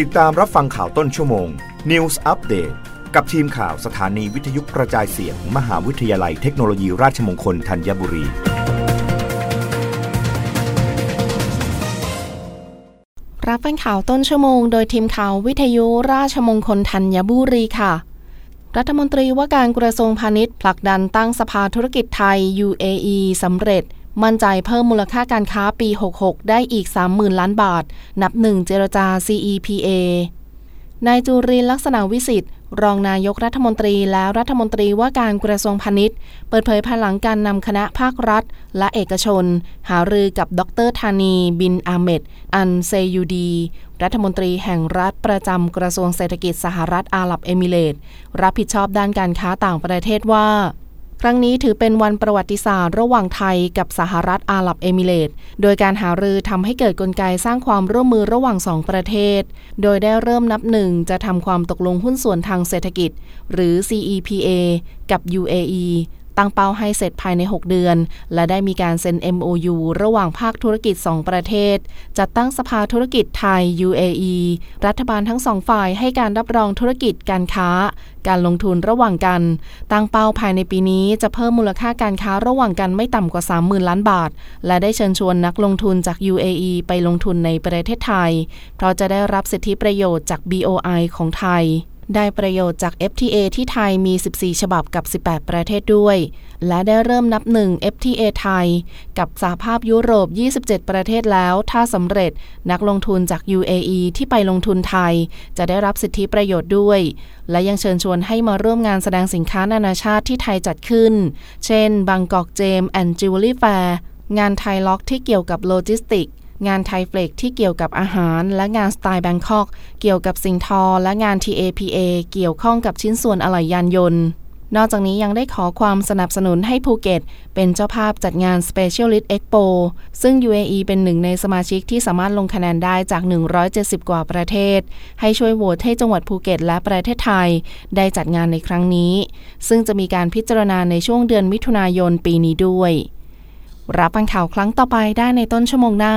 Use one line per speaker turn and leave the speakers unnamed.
ติดตามรับฟังข่าวต้นชั่วโมง News Update กับทีมข่าวสถานีวิทยุกระจายเสียงมมหาวิทยาลัยเทคโนโลยีราชมงคลธัญบุรี
รับฟังข่าวต้นชั่วโมง โดยทีมข่าววิทยุราชมงคลธัญบุรีค่ะ รัฐมนตรีว่าการกระทรวงพาณิชย์ผลักดันตั้งสภาธุรกิจไทย UAE สำเร็จ มั่นใจเพิ่มมูลค่าการค้าปี 66 ได้อีก 30,000 ล้านบาท นับหนึ่งเจรจา CEPA นายจุรินลักษณะวิสิทธิ์รองนายกรัฐมนตรีและรัฐมนตรีว่าการกระทรวงพาณิชย์ เปิดเผยภายหลังการนำคณะภาครัฐ และเอกชน หารือกับดรธานีบินอาเมดอันเซยูดี รัฐมนตรีแห่งรัฐประจำกระทรวงเศรษฐกิจสหรัฐอาหรับเอมิเรตส์รับผิดชอบด้านการค้าต่างประเทศว่า ครั้งนี้ถือเป็นวันประวัติศาสตร์ระหว่างไทยกับสหรัฐอาหรับเอมิเรตส์โดยการหารือทำให้เกิดกลไกสร้างความร่วมมือระหว่างสองประเทศ โดยได้เริ่มนับหนึ่งจะทำความตกลงหุ้นส่วนทางเศรษฐกิจ หรือ CEPA กับ UAE ตั้งเป้าให้เสร็จภายใน 6 เดือน และได้มีการเซ็น MOU ระหว่างภาคธุรกิจ 2 ประเทศ จัดตั้งสภาธุรกิจไทย UAE รัฐบาลทั้งสองฝ่ายให้การรับรองธุรกิจการค้า การลงทุนระหว่างกัน ตั้งเป้าภายในปีนี้จะเพิ่มมูลค่าการค้าระหว่างกันไม่ต่ำกว่า 30,000 ล้านบาท และได้เชิญชวนนักลงทุนจาก UAE ไปลงทุนในประเทศไทย เพราะจะได้รับสิทธิประโยชน์จาก BOI ของไทย ได้ประโยชน์จาก FTA ที่ไทยมี 14 ฉบับกับ 18 ประเทศด้วย และได้เริ่มนับหนึ่ง FTA ไทย กับสหภาพยุโรป 27 ประเทศแล้ว ถ้าสำเร็จนักลงทุนจาก UAE ที่ไปลงทุนไทย จะได้รับสิทธิประโยชน์ด้วย และยังเชิญชวนให้มาร่วมงานแสดงสินค้านานาชาติที่ไทยจัดขึ้น เช่น Bangkok Gems and Jewelry Fair งาน TILOG ที่เกี่ยวกับโลจิสติกส์ งาน THAIFEX ที่เกี่ยวกับอาหาร และงาน STYLE Bangkok เกี่ยวกับสิ่งทอ และงาน TAPA เกี่ยวข้องกับชิ้นส่วนอะไหล่ยานยนต์ นอกจากนี้ยังได้ขอความสนับสนุนให้ภูเก็ต เป็นเจ้าภาพจัดงาน Specialised Expo ซึ่ง UAE เป็นหนึ่งในสมาชิกที่สามารถลงคะแนนได้จาก 170 กว่าประเทศ ให้ช่วยโหวตให้จังหวัดภูเก็ต และประเทศไทย ได้จัดงานในครั้งนี้ ซึ่งจะมีการพิจารณาในช่วงเดือนมิถุนายนปีนี้ด้วยรับฟังข่าวครั้งต่อไปได้ในต้นชั่วโมงหน้า